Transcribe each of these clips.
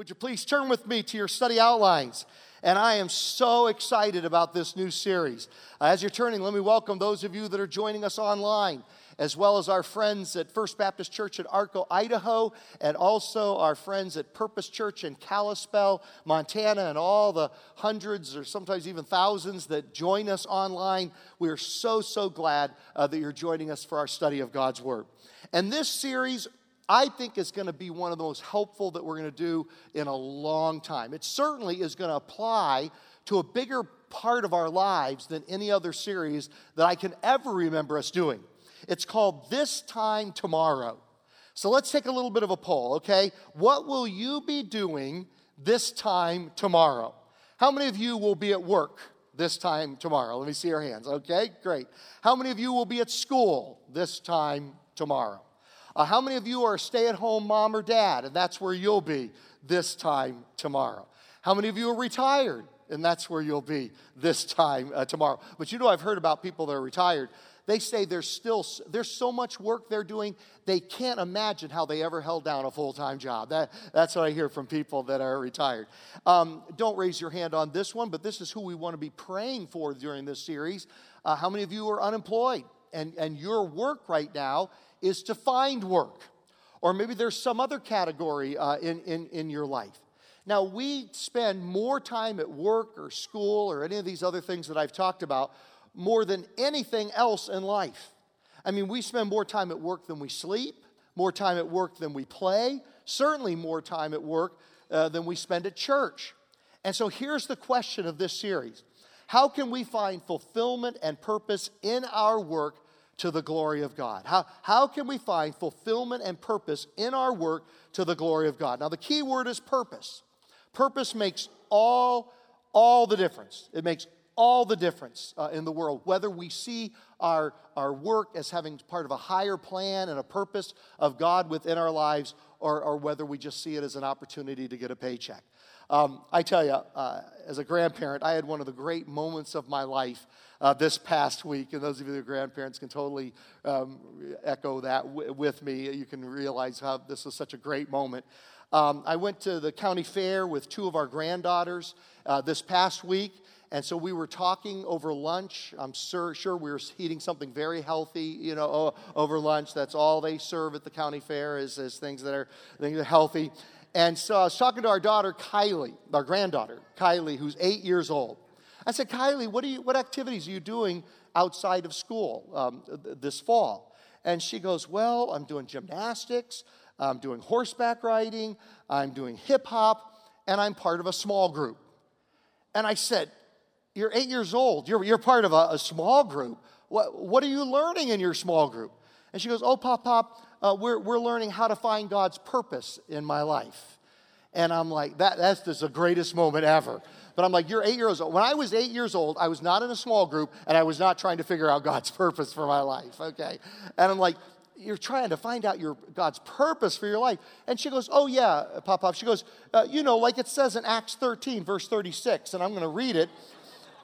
Would you please turn with me to your study outlines? And I am so excited about this new series. Uh, as you're turning, let me welcome those of you that are joining us online, as well as our friends at First Baptist Church at Arco, Idaho, and also our friends at Purpose Church in Kalispell, Montana, and all the hundreds or sometimes even thousands that join us online. We are so, so glad uh, that you're joining us for our study of God's Word. And this series I think is going to be one of the most helpful that we're going to do in a long time. It certainly is going to apply to a bigger part of our lives than any other series that I can ever remember us doing. It's called This Time Tomorrow. So let's take a little bit of a poll, okay? What will you be doing this time tomorrow? How many of you will be at work this time tomorrow? Let me see your hands. Okay, great. How many of you will be at school this time tomorrow? Uh, how many of you are stay at home mom or dad, and that's where you'll be this time tomorrow? How many of you are retired, and that's where you'll be this time uh, tomorrow? But you know, I've heard about people that are retired. They say there's still there's so much work they're doing they can't imagine how they ever held down a full time job. That, that's what I hear from people that are retired. Um, don't raise your hand on this one, but this is who we want to be praying for during this series. Uh, how many of you are unemployed and and your work right now is to find work. Or maybe there's some other category uh, in, in, in your life. Now, we spend more time at work or school or any of these other things that I've talked about more than anything else in life. I mean, we spend more time at work than we sleep, more time at work than we play, certainly more time at work uh, than we spend at church. And so here's the question of this series How can we find fulfillment and purpose in our work to the glory of God? How, how can we find fulfillment and purpose in our work to the glory of God? Now, the key word is purpose. Purpose makes all, all the difference. It makes all the difference uh, in the world, whether we see our, our work as having part of a higher plan and a purpose of God within our lives, or, or whether we just see it as an opportunity to get a paycheck. Um, I tell you, uh, as a grandparent, I had one of the great moments of my life uh, this past week. And those of you who are grandparents can totally um, echo that w- with me. You can realize how this was such a great moment. Um, I went to the county fair with two of our granddaughters uh, this past week. And so we were talking over lunch. I'm sure, sure we were eating something very healthy, you know, over lunch. That's all they serve at the county fair is, is things that are, things that are healthy. And so I was talking to our daughter, Kylie, our granddaughter, Kylie, who's eight years old. I said, Kylie, what, are you, what activities are you doing outside of school um, this fall? And she goes, Well, I'm doing gymnastics, I'm doing horseback riding, I'm doing hip hop, and I'm part of a small group. And I said, You're eight years old, you're, you're part of a, a small group. What, what are you learning in your small group? And she goes, Oh, Pop Pop, uh, we're, we're learning how to find God's purpose in my life. And I'm like, that, that's just the greatest moment ever. But I'm like, you're eight years old. When I was eight years old, I was not in a small group and I was not trying to figure out God's purpose for my life, okay? And I'm like, you're trying to find out your God's purpose for your life. And she goes, Oh, yeah, Pop Pop. She goes, uh, You know, like it says in Acts 13, verse 36, and I'm going to read it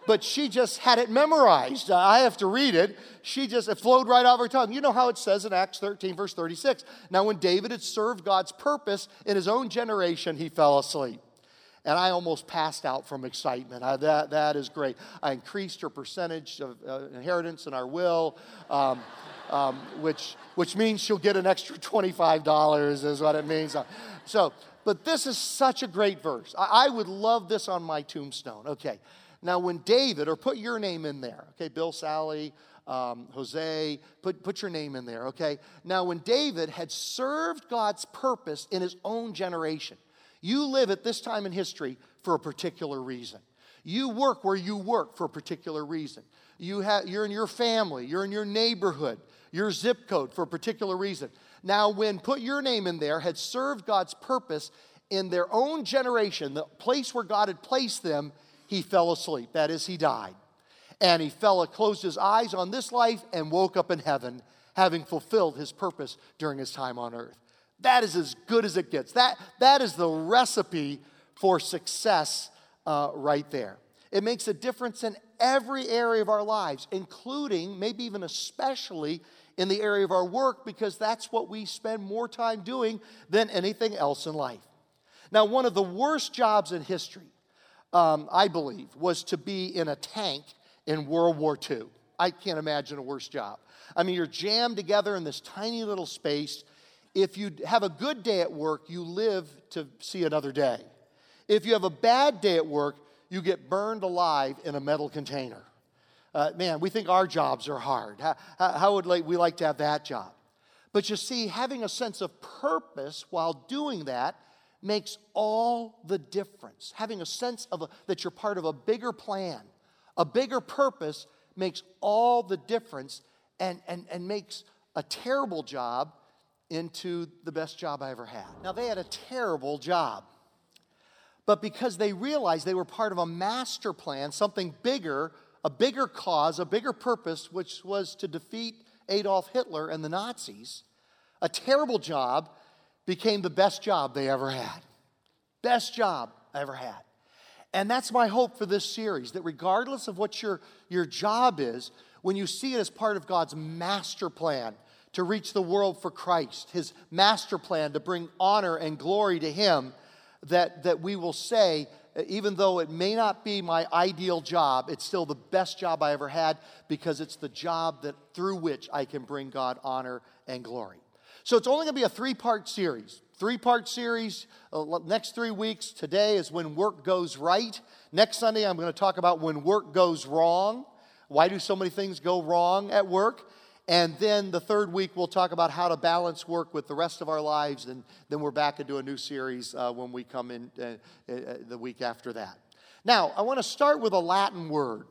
but she just had it memorized. I have to read it. She just, it flowed right off her tongue. You know how it says in Acts 13, verse 36. Now, when David had served God's purpose in his own generation, he fell asleep. And I almost passed out from excitement. I, that, that is great. I increased her percentage of uh, inheritance in our will, um, um, which, which means she'll get an extra $25, is what it means. So, but this is such a great verse. I, I would love this on my tombstone. Okay. Now, when David, or put your name in there, okay, Bill, Sally, um, Jose, put, put your name in there, okay? Now, when David had served God's purpose in his own generation, you live at this time in history for a particular reason. You work where you work for a particular reason. You have, you're in your family, you're in your neighborhood, your zip code for a particular reason. Now, when put your name in there had served God's purpose in their own generation, the place where God had placed them, he fell asleep. That is, he died. And he fell, closed his eyes on this life and woke up in heaven, having fulfilled his purpose during his time on earth. That is as good as it gets. That, that is the recipe for success uh, right there. It makes a difference in every area of our lives, including, maybe even especially, in the area of our work, because that's what we spend more time doing than anything else in life. Now, one of the worst jobs in history, um, I believe, was to be in a tank in World War II. I can't imagine a worse job. I mean, you're jammed together in this tiny little space. If you have a good day at work, you live to see another day. If you have a bad day at work, you get burned alive in a metal container. Uh, man, we think our jobs are hard. How, how would we like to have that job? But you see, having a sense of purpose while doing that makes all the difference. Having a sense of a, that you're part of a bigger plan, a bigger purpose makes all the difference and, and, and makes a terrible job into the best job I ever had. Now, they had a terrible job. But because they realized they were part of a master plan, something bigger, a bigger cause, a bigger purpose, which was to defeat Adolf Hitler and the Nazis, a terrible job became the best job they ever had. Best job I ever had. And that's my hope for this series that regardless of what your, your job is, when you see it as part of God's master plan to reach the world for Christ, his master plan to bring honor and glory to him, that, that we will say, even though it may not be my ideal job, it's still the best job I ever had because it's the job that through which I can bring God honor and glory. So it's only going to be a three part series. Three part series, uh, next three weeks. Today is when work goes right. Next Sunday, I'm going to talk about when work goes wrong. Why do so many things go wrong at work? And then the third week, we'll talk about how to balance work with the rest of our lives. And then we're back into a new series uh, when we come in uh, uh, the week after that. Now, I want to start with a Latin word.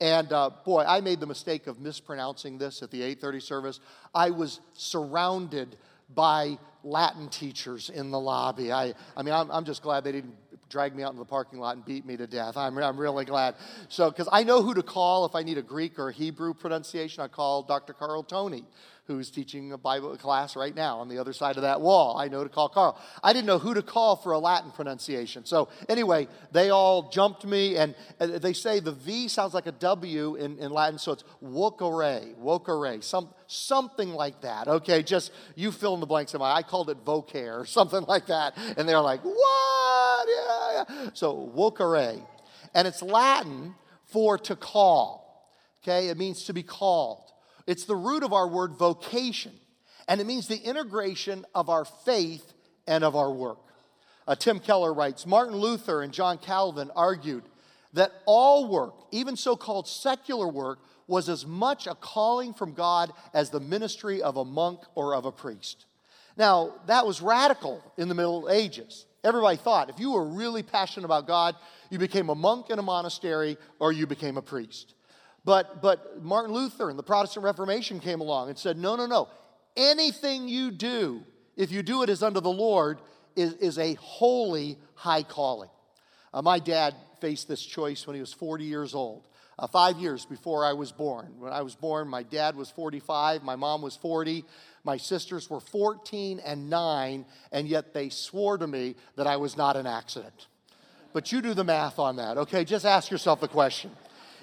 And uh, boy, I made the mistake of mispronouncing this at the 8:30 service. I was surrounded by Latin teachers in the lobby. I, I mean, I'm, I'm just glad they didn't drag me out in the parking lot and beat me to death. I'm, I'm really glad. So, because I know who to call if I need a Greek or Hebrew pronunciation, I call Dr. Carl Tony who's teaching a Bible class right now on the other side of that wall. I know to call Carl. I didn't know who to call for a Latin pronunciation. So, anyway, they all jumped me, and they say the V sounds like a W in, in Latin, so it's vocare, vocare, some, something like that. Okay, just you fill in the blanks. Of my, I called it vocare or something like that. And they're like, what? Yeah, yeah. So, vocare. And it's Latin for to call. Okay, it means to be called. It's the root of our word vocation, and it means the integration of our faith and of our work. Uh, Tim Keller writes Martin Luther and John Calvin argued that all work, even so called secular work, was as much a calling from God as the ministry of a monk or of a priest. Now, that was radical in the Middle Ages. Everybody thought if you were really passionate about God, you became a monk in a monastery or you became a priest. But, but Martin Luther and the Protestant Reformation came along and said, no, no, no. Anything you do, if you do it as unto the Lord, is, is a holy high calling. Uh, my dad faced this choice when he was 40 years old, uh, five years before I was born. When I was born, my dad was 45, my mom was 40, my sisters were 14 and 9, and yet they swore to me that I was not an accident. But you do the math on that, okay? Just ask yourself the question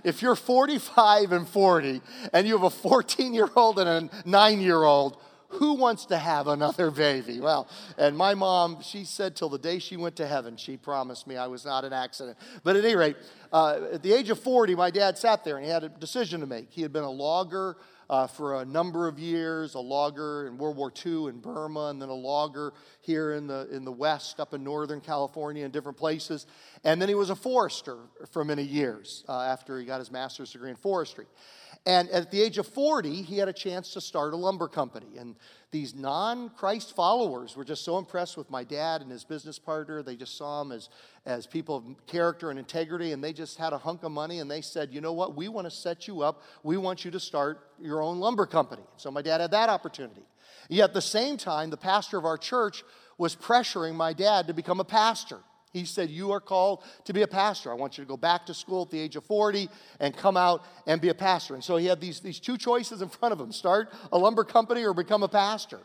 if you're 45 and 40 and you have a 14 year old and a nine year old, who wants to have another baby? Well, and my mom, she said till the day she went to heaven, she promised me I was not an accident. But at any rate, uh, at the age of 40, my dad sat there and he had a decision to make. He had been a logger uh, for a number of years, a logger in World War II in Burma, and then a logger here in the, in the West, up in Northern California, in different places. And then he was a forester for many years uh, after he got his master's degree in forestry. And at the age of 40, he had a chance to start a lumber company. And these non Christ followers were just so impressed with my dad and his business partner. They just saw him as, as people of character and integrity, and they just had a hunk of money. And they said, You know what? We want to set you up. We want you to start your own lumber company. So my dad had that opportunity. Yet at the same time, the pastor of our church was pressuring my dad to become a pastor. He said, You are called to be a pastor. I want you to go back to school at the age of 40 and come out and be a pastor. And so he had these, these two choices in front of him start a lumber company or become a pastor.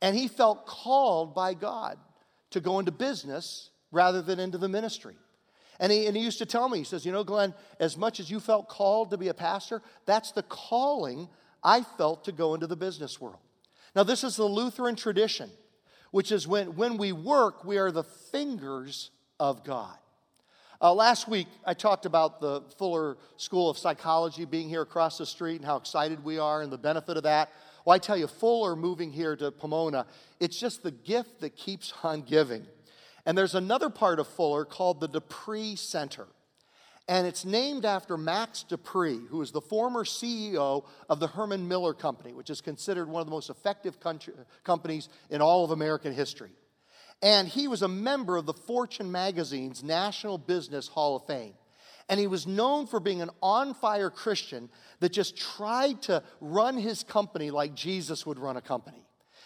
And he felt called by God to go into business rather than into the ministry. And he, and he used to tell me, he says, You know, Glenn, as much as you felt called to be a pastor, that's the calling I felt to go into the business world. Now, this is the Lutheran tradition which is when, when we work, we are the fingers of God. Uh, last week, I talked about the Fuller School of Psychology being here across the street and how excited we are and the benefit of that. Well, I tell you, Fuller moving here to Pomona, it's just the gift that keeps on giving. And there's another part of Fuller called the De Pree Center. And it's named after Max De Pree, who is the former CEO of the Herman Miller Company, which is considered one of the most effective country, companies in all of American history. And he was a member of the Fortune magazine's National Business Hall of Fame. And he was known for being an on fire Christian that just tried to run his company like Jesus would run a company.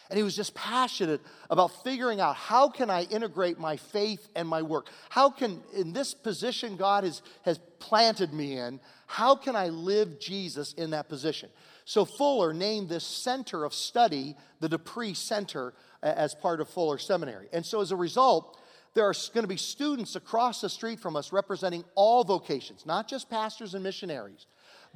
And he was just passionate about figuring out how can I integrate my faith and my work? How can, in this position God has, has planted me in, how can I live Jesus in that position? So Fuller named this center of study the De Pree Center as part of Fuller Seminary. And so as a result, there are going to be students across the street from us representing all vocations, not just pastors and missionaries,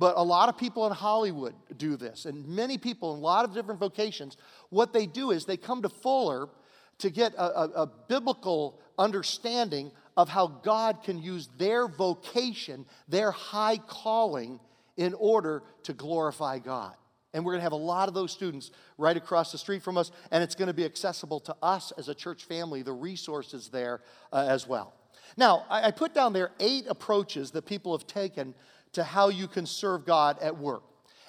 but a lot of people in Hollywood do this, and many people in a lot of different vocations. What they do is they come to Fuller to get a, a, a biblical understanding of how God can use their vocation, their high calling, in order to glorify God. And we're going to have a lot of those students right across the street from us, and it's going to be accessible to us as a church family, the resources there uh, as well. Now, I, I put down there eight approaches that people have taken to how you can serve God at work.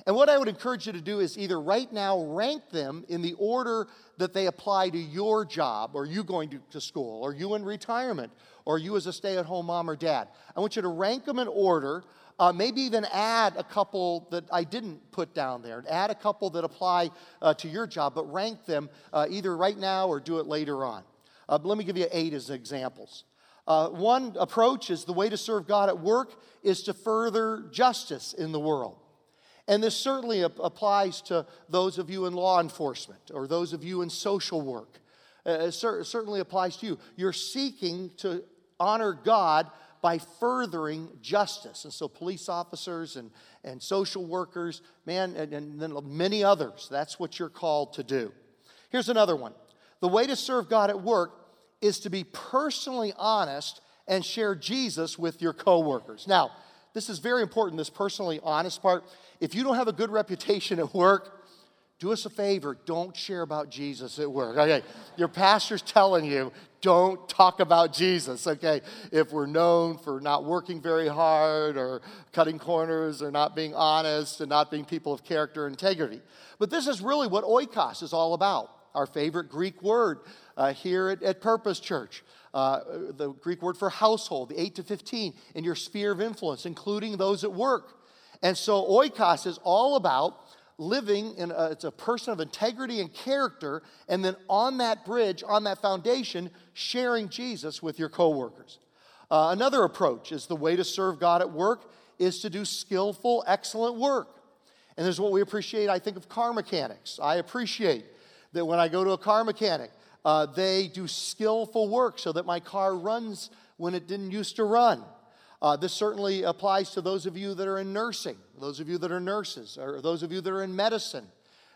And what I would encourage you to do is either right now rank them in the order that they apply to your job, or you going to, to school, or you in retirement, or you as a stay at home mom or dad. I want you to rank them in order uh, maybe even add a couple that I didn't put down there. Add a couple that apply uh, to your job, but rank them uh, either right now or do it later on. Uh, let me give you eight as examples. Uh, one approach is the way to serve God at work is to further justice in the world. And this certainly ap- applies to those of you in law enforcement or those of you in social work. Uh, it cer- certainly applies to you. You're seeking to honor God by furthering justice. And so, police officers and, and social workers, man, and, and then many others, that's what you're called to do. Here's another one the way to serve God at work is to be personally honest and share Jesus with your coworkers. Now, this is very important, this personally honest part. If you don't have a good reputation at work, do us a favor, don't share about Jesus at work. Okay, your pastor's telling you, don't talk about Jesus, okay? If we're known for not working very hard or cutting corners or not being honest and not being people of character and integrity. But this is really what oikos is all about, our favorite Greek word uh, here at, at, Purpose Church. Uh, the Greek word for household, the 8 to 15, in your sphere of influence, including those at work. And so oikos is all about living in a, it's a person of integrity and character and then on that bridge on that foundation sharing jesus with your coworkers uh, another approach is the way to serve god at work is to do skillful excellent work and there's what we appreciate i think of car mechanics i appreciate that when i go to a car mechanic uh, they do skillful work so that my car runs when it didn't used to run uh, this certainly applies to those of you that are in nursing, those of you that are nurses, or those of you that are in medicine,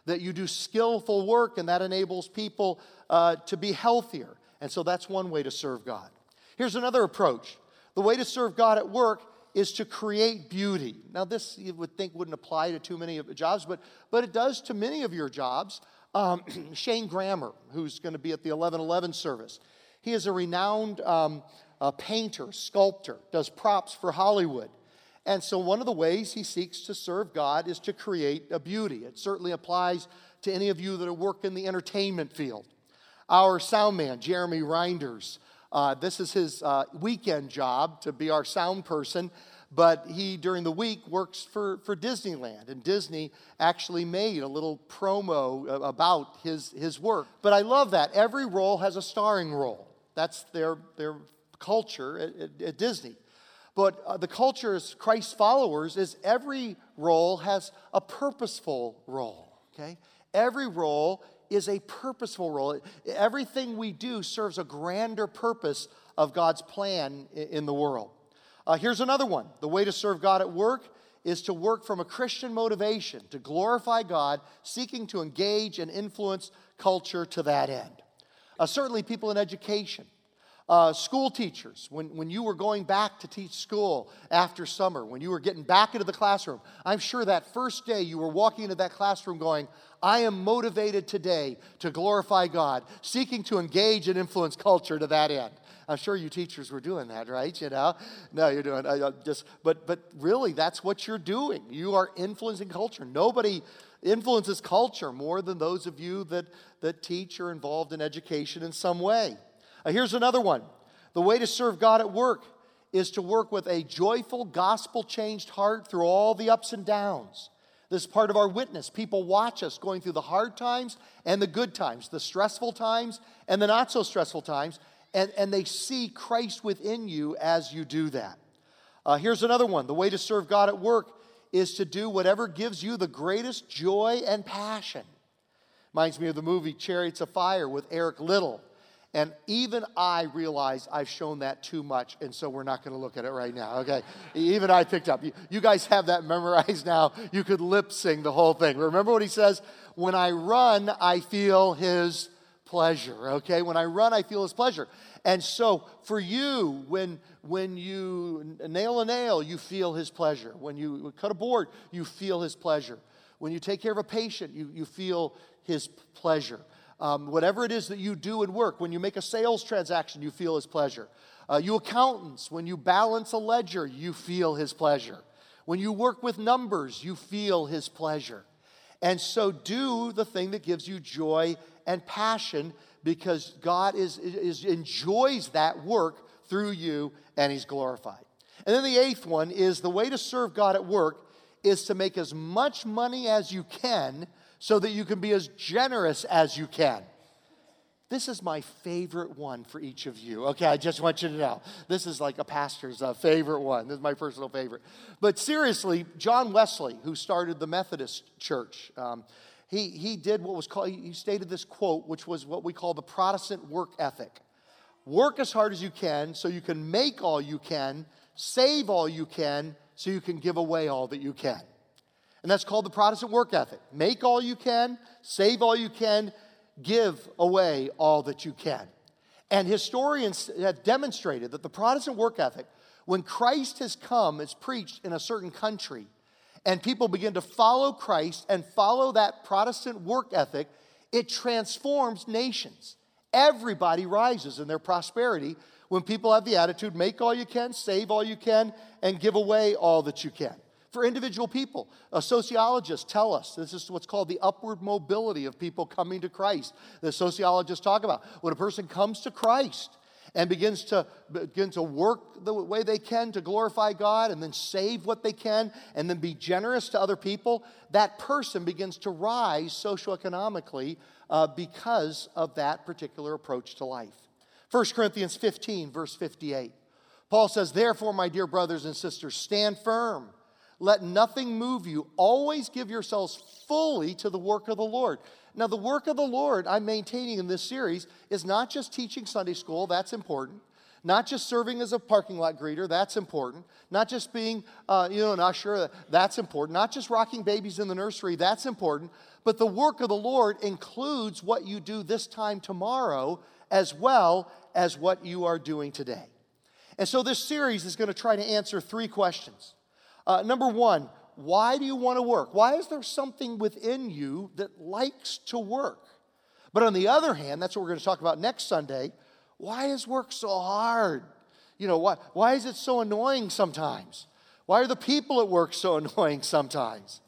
that you do skillful work and that enables people uh, to be healthier. And so that's one way to serve God. Here's another approach the way to serve God at work is to create beauty. Now, this you would think wouldn't apply to too many of the jobs, but, but it does to many of your jobs. Um, Shane Grammer, who's going to be at the 1111 service, he is a renowned um, painter, sculptor, does props for Hollywood. And so, one of the ways he seeks to serve God is to create a beauty. It certainly applies to any of you that work in the entertainment field. Our sound man, Jeremy Reinders, uh, this is his uh, weekend job to be our sound person, but he, during the week, works for, for Disneyland. And Disney actually made a little promo about his, his work. But I love that. Every role has a starring role. That's their, their culture at, at, at Disney. But uh, the culture as Christ's followers is every role has a purposeful role, okay? Every role is a purposeful role. Everything we do serves a grander purpose of God's plan in the world. Uh, here's another one the way to serve God at work is to work from a Christian motivation, to glorify God, seeking to engage and influence culture to that end. Uh, certainly, people in education. Uh, school teachers, when, when you were going back to teach school after summer, when you were getting back into the classroom, I'm sure that first day you were walking into that classroom going, I am motivated today to glorify God, seeking to engage and influence culture to that end. I'm sure you teachers were doing that, right? You know, no, you're doing I, just, but but really, that's what you're doing. You are influencing culture. Nobody influences culture more than those of you that that teach or involved in education in some way. Uh, here's another one: the way to serve God at work is to work with a joyful, gospel changed heart through all the ups and downs. This is part of our witness. People watch us going through the hard times and the good times, the stressful times and the not so stressful times, and, and they see Christ within you as you do that. Uh, here's another one the way to serve God at work is to do whatever gives you the greatest joy and passion. Reminds me of the movie Chariots of Fire with Eric Liddell. And even I realize I've shown that too much, and so we're not going to look at it right now, okay? even I picked up. You, you guys have that memorized now. You could lip sing the whole thing. Remember what he says? When I run, I feel his pleasure, okay? When I run, I feel his pleasure. And so for you, when, when you nail a nail, you feel his pleasure. When you cut a board, you feel his pleasure. When you take care of a patient, you, you feel his pleasure. Um, whatever it is that you do in work, when you make a sales transaction, you feel his pleasure. Uh, you accountants, when you balance a ledger, you feel his pleasure. When you work with numbers, you feel his pleasure. And so do the thing that gives you joy and passion because God is, is, enjoys that work through you and he's glorified. And then the eighth one is the way to serve God at work is to make as much money as you can so that you can be as generous as you can. This is my favorite one for each of you. Okay, I just want you to know. This is like a pastor's uh, favorite one. This is my personal favorite. But seriously, John Wesley, who started the Methodist Church, um, he, he did what was called, he stated this quote, which was what we call the Protestant work ethic. Work as hard as you can so you can make all you can, save all you can, so you can give away all that you can. And that's called the Protestant work ethic. Make all you can, save all you can, give away all that you can. And historians have demonstrated that the Protestant work ethic, when Christ has come, is preached in a certain country, and people begin to follow Christ and follow that Protestant work ethic, it transforms nations. Everybody rises in their prosperity when people have the attitude make all you can, save all you can, and give away all that you can for individual people. Sociologists tell us this is what's called the upward mobility of people coming to Christ. The sociologists talk about when a person comes to Christ and begins to begin to work the way they can to glorify God and then save what they can and then be generous to other people, that person begins to rise socioeconomically uh, because of that particular approach to life. 1 Corinthians 15, verse 58. Paul says, Therefore, my dear brothers and sisters, stand firm let nothing move you. Always give yourselves fully to the work of the Lord. Now, the work of the Lord I'm maintaining in this series is not just teaching Sunday school, that's important. Not just serving as a parking lot greeter, that's important. Not just being, uh, you know, an usher, that's important. Not just rocking babies in the nursery, that's important. But the work of the Lord includes what you do this time tomorrow as well as what you are doing today. And so this series is going to try to answer three questions. Uh, number one, why do you want to work? Why is there something within you that likes to work? But on the other hand, that's what we're going to talk about next Sunday. Why is work so hard? You know, why, why is it so annoying sometimes? Why are the people at work so annoying sometimes?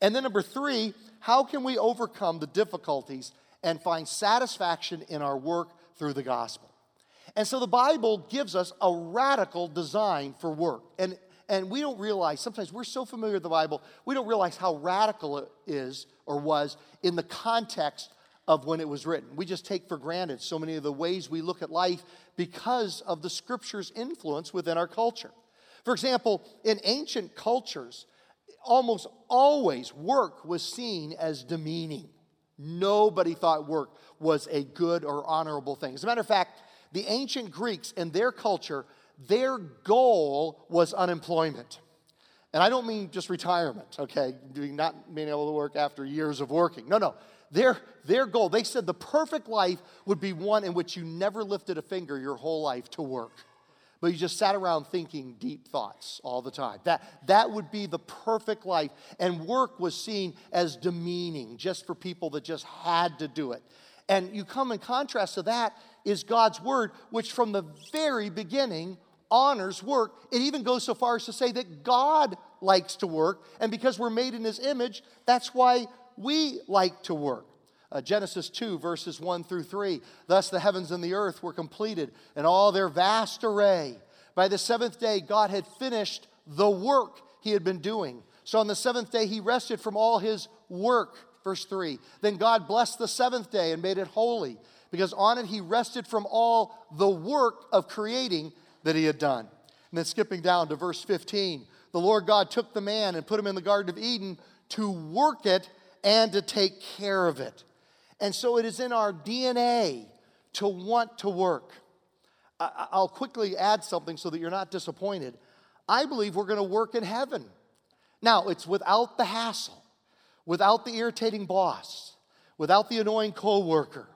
And then number three, how can we overcome the difficulties and find satisfaction in our work through the gospel? And so the Bible gives us a radical design for work. And and we don't realize, sometimes we're so familiar with the Bible, we don't realize how radical it is or was in the context of when it was written. We just take for granted so many of the ways we look at life because of the scripture's influence within our culture. For example, in ancient cultures, almost always work was seen as demeaning. Nobody thought work was a good or honorable thing. As a matter of fact, the ancient Greeks in their culture their goal was unemployment. And I don't mean just retirement, okay, not being able to work after years of working. No, no. their, their goal, they said the perfect life would be one in which you never lifted a finger your whole life to work but you just sat around thinking deep thoughts all the time. That, that would be the perfect life. And work was seen as demeaning just for people that just had to do it. And you come in contrast to that is God's word, which from the very beginning honors work. It even goes so far as to say that God likes to work. And because we're made in his image, that's why we like to work. Uh, Genesis 2, verses 1 through 3. Thus the heavens and the earth were completed in all their vast array. By the seventh day, God had finished the work he had been doing. So on the seventh day, he rested from all his work. Verse 3. Then God blessed the seventh day and made it holy, because on it he rested from all the work of creating that he had done. And then skipping down to verse 15. The Lord God took the man and put him in the Garden of Eden to work it and to take care of it. And so it is in our DNA to want to work. I'll quickly add something so that you're not disappointed. I believe we're going to work in heaven. Now, it's without the hassle, without the irritating boss, without the annoying coworker,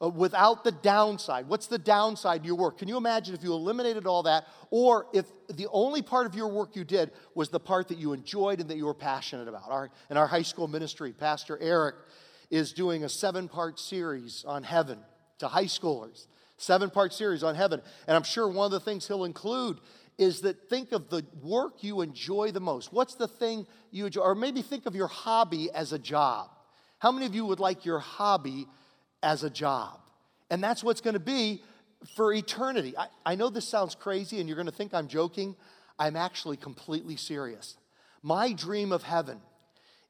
uh, without the downside. What's the downside to your work? Can you imagine if you eliminated all that, or if the only part of your work you did was the part that you enjoyed and that you were passionate about? Our, in our high school ministry, Pastor Eric is doing a seven part series on heaven to high schoolers, seven part series on heaven. And I'm sure one of the things he'll include is that think of the work you enjoy the most. What's the thing you enjoy? Or maybe think of your hobby as a job. How many of you would like your hobby as a job? And that's what's going to be for eternity. I, I know this sounds crazy and you're going to think I'm joking. I'm actually completely serious. My dream of heaven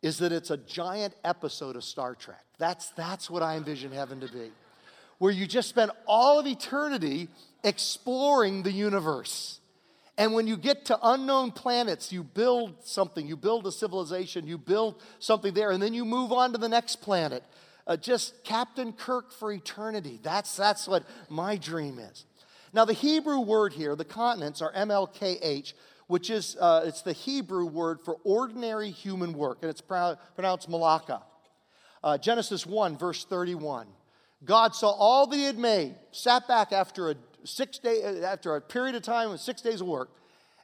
is that it's a giant episode of Star Trek. That's, that's what I envision heaven to be, where you just spend all of eternity exploring the universe. And when you get to unknown planets, you build something, you build a civilization, you build something there, and then you move on to the next planet. Uh, just Captain Kirk for eternity. That's, that's what my dream is. Now, the Hebrew word here, the continents are MLKH, which is uh, it's the Hebrew word for ordinary human work, and it's pronounced malaka. Uh, Genesis 1, verse 31. God saw all that he had made, sat back after a six day, after a period of time with six days of work,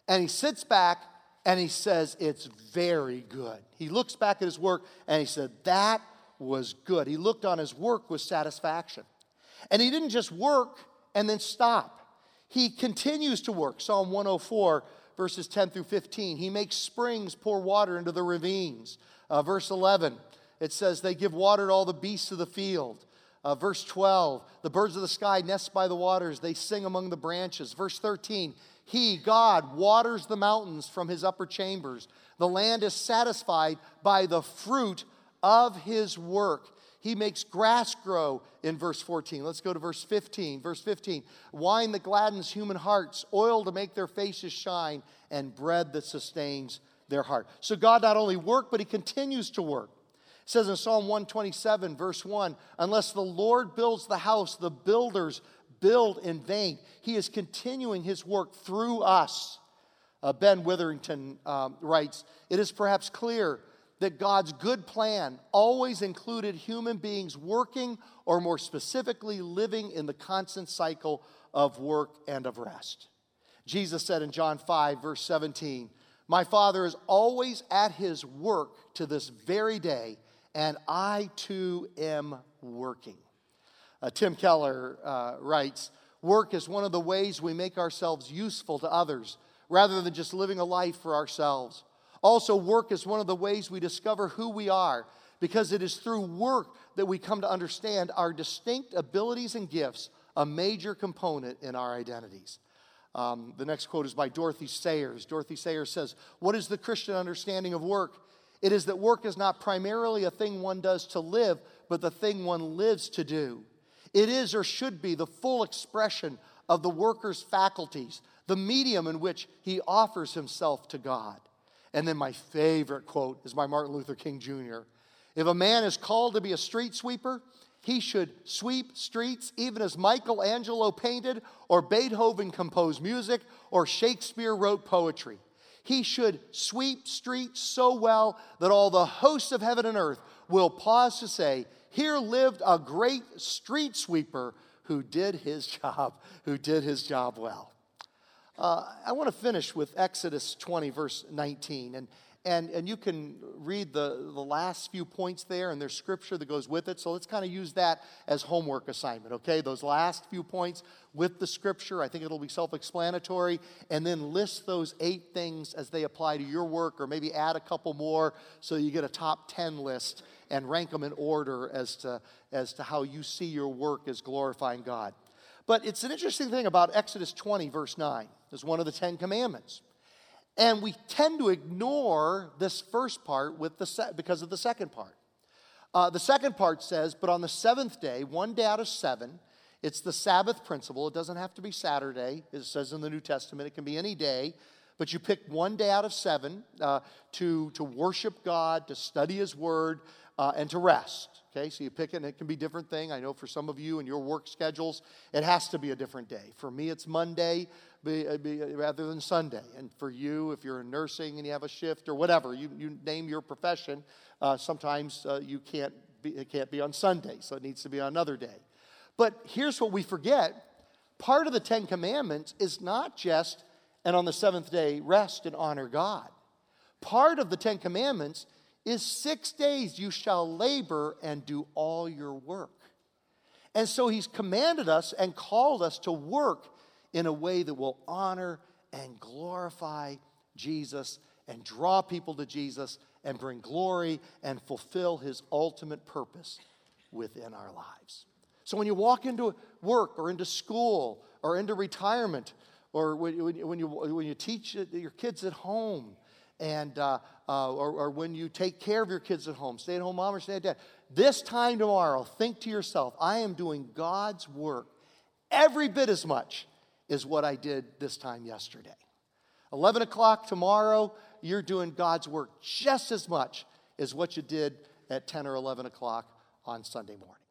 and he sits back and he says, It's very good. He looks back at his work and he said, That was good. He looked on his work with satisfaction. And he didn't just work and then stop. He continues to work. Psalm 104 verses 10 through 15. He makes springs pour water into the ravines. Uh, verse 11, it says, They give water to all the beasts of the field. Uh, verse 12, the birds of the sky nest by the waters, they sing among the branches. Verse 13, He, God, waters the mountains from his upper chambers. The land is satisfied by the fruit of his work. He makes grass grow in verse 14. Let's go to verse 15. Verse 15 wine that gladdens human hearts, oil to make their faces shine, and bread that sustains their heart. So God not only worked, but he continues to work. It says in Psalm 127, verse 1 Unless the Lord builds the house, the builders build in vain. He is continuing his work through us. Uh, ben Witherington um, writes It is perhaps clear that God's good plan always included human beings working, or more specifically, living in the constant cycle of work and of rest. Jesus said in John 5, verse 17, My Father is always at his work to this very day, and I too am working. Uh, Tim Keller uh, writes, Work is one of the ways we make ourselves useful to others rather than just living a life for ourselves. Also, work is one of the ways we discover who we are because it is through work that we come to understand our distinct abilities and gifts, a major component in our identities. Um, the next quote is by Dorothy Sayers. Dorothy Sayers says, What is the Christian understanding of work? It is that work is not primarily a thing one does to live, but the thing one lives to do. It is or should be the full expression of the worker's faculties, the medium in which he offers himself to God. And then my favorite quote is by Martin Luther King Jr. If a man is called to be a street sweeper, he should sweep streets even as Michelangelo painted, or Beethoven composed music, or Shakespeare wrote poetry. He should sweep streets so well that all the hosts of heaven and earth will pause to say, here lived a great street sweeper who did his job, who did his job well. Uh, I want to finish with Exodus 20, verse 19. And, and, and you can read the, the last few points there, and there's scripture that goes with it. So let's kind of use that as homework assignment, okay? Those last few points with the scripture. I think it'll be self explanatory. And then list those eight things as they apply to your work, or maybe add a couple more so you get a top 10 list and rank them in order as to, as to how you see your work as glorifying God. But it's an interesting thing about Exodus 20, verse 9, as one of the Ten Commandments. And we tend to ignore this first part with the se- because of the second part. Uh, the second part says, But on the seventh day, one day out of seven, it's the Sabbath principle. It doesn't have to be Saturday. It says in the New Testament, it can be any day. But you pick one day out of seven uh, to, to worship God, to study His Word, uh, and to rest. Okay, so you pick it, and it can be different thing. I know for some of you and your work schedules, it has to be a different day. For me, it's Monday uh, uh, rather than Sunday. And for you, if you're in nursing and you have a shift or whatever, you, you name your profession, uh, sometimes uh, you can't be, it can't be on Sunday, so it needs to be on another day. But here's what we forget part of the Ten Commandments is not just, and on the seventh day, rest and honor God. Part of the Ten Commandments is six days you shall labor and do all your work. And so he's commanded us and called us to work in a way that will honor and glorify Jesus and draw people to Jesus and bring glory and fulfill his ultimate purpose within our lives. So when you walk into work or into school or into retirement or when, you, when, you, when you teach your kids at home and uh, uh, or, or, when you take care of your kids at home, stay at home mom or stay at dad. This time tomorrow, think to yourself, I am doing God's work every bit as much as what I did this time yesterday. 11 o'clock tomorrow, you're doing God's work just as much as what you did at 10 or 11 o'clock on Sunday morning.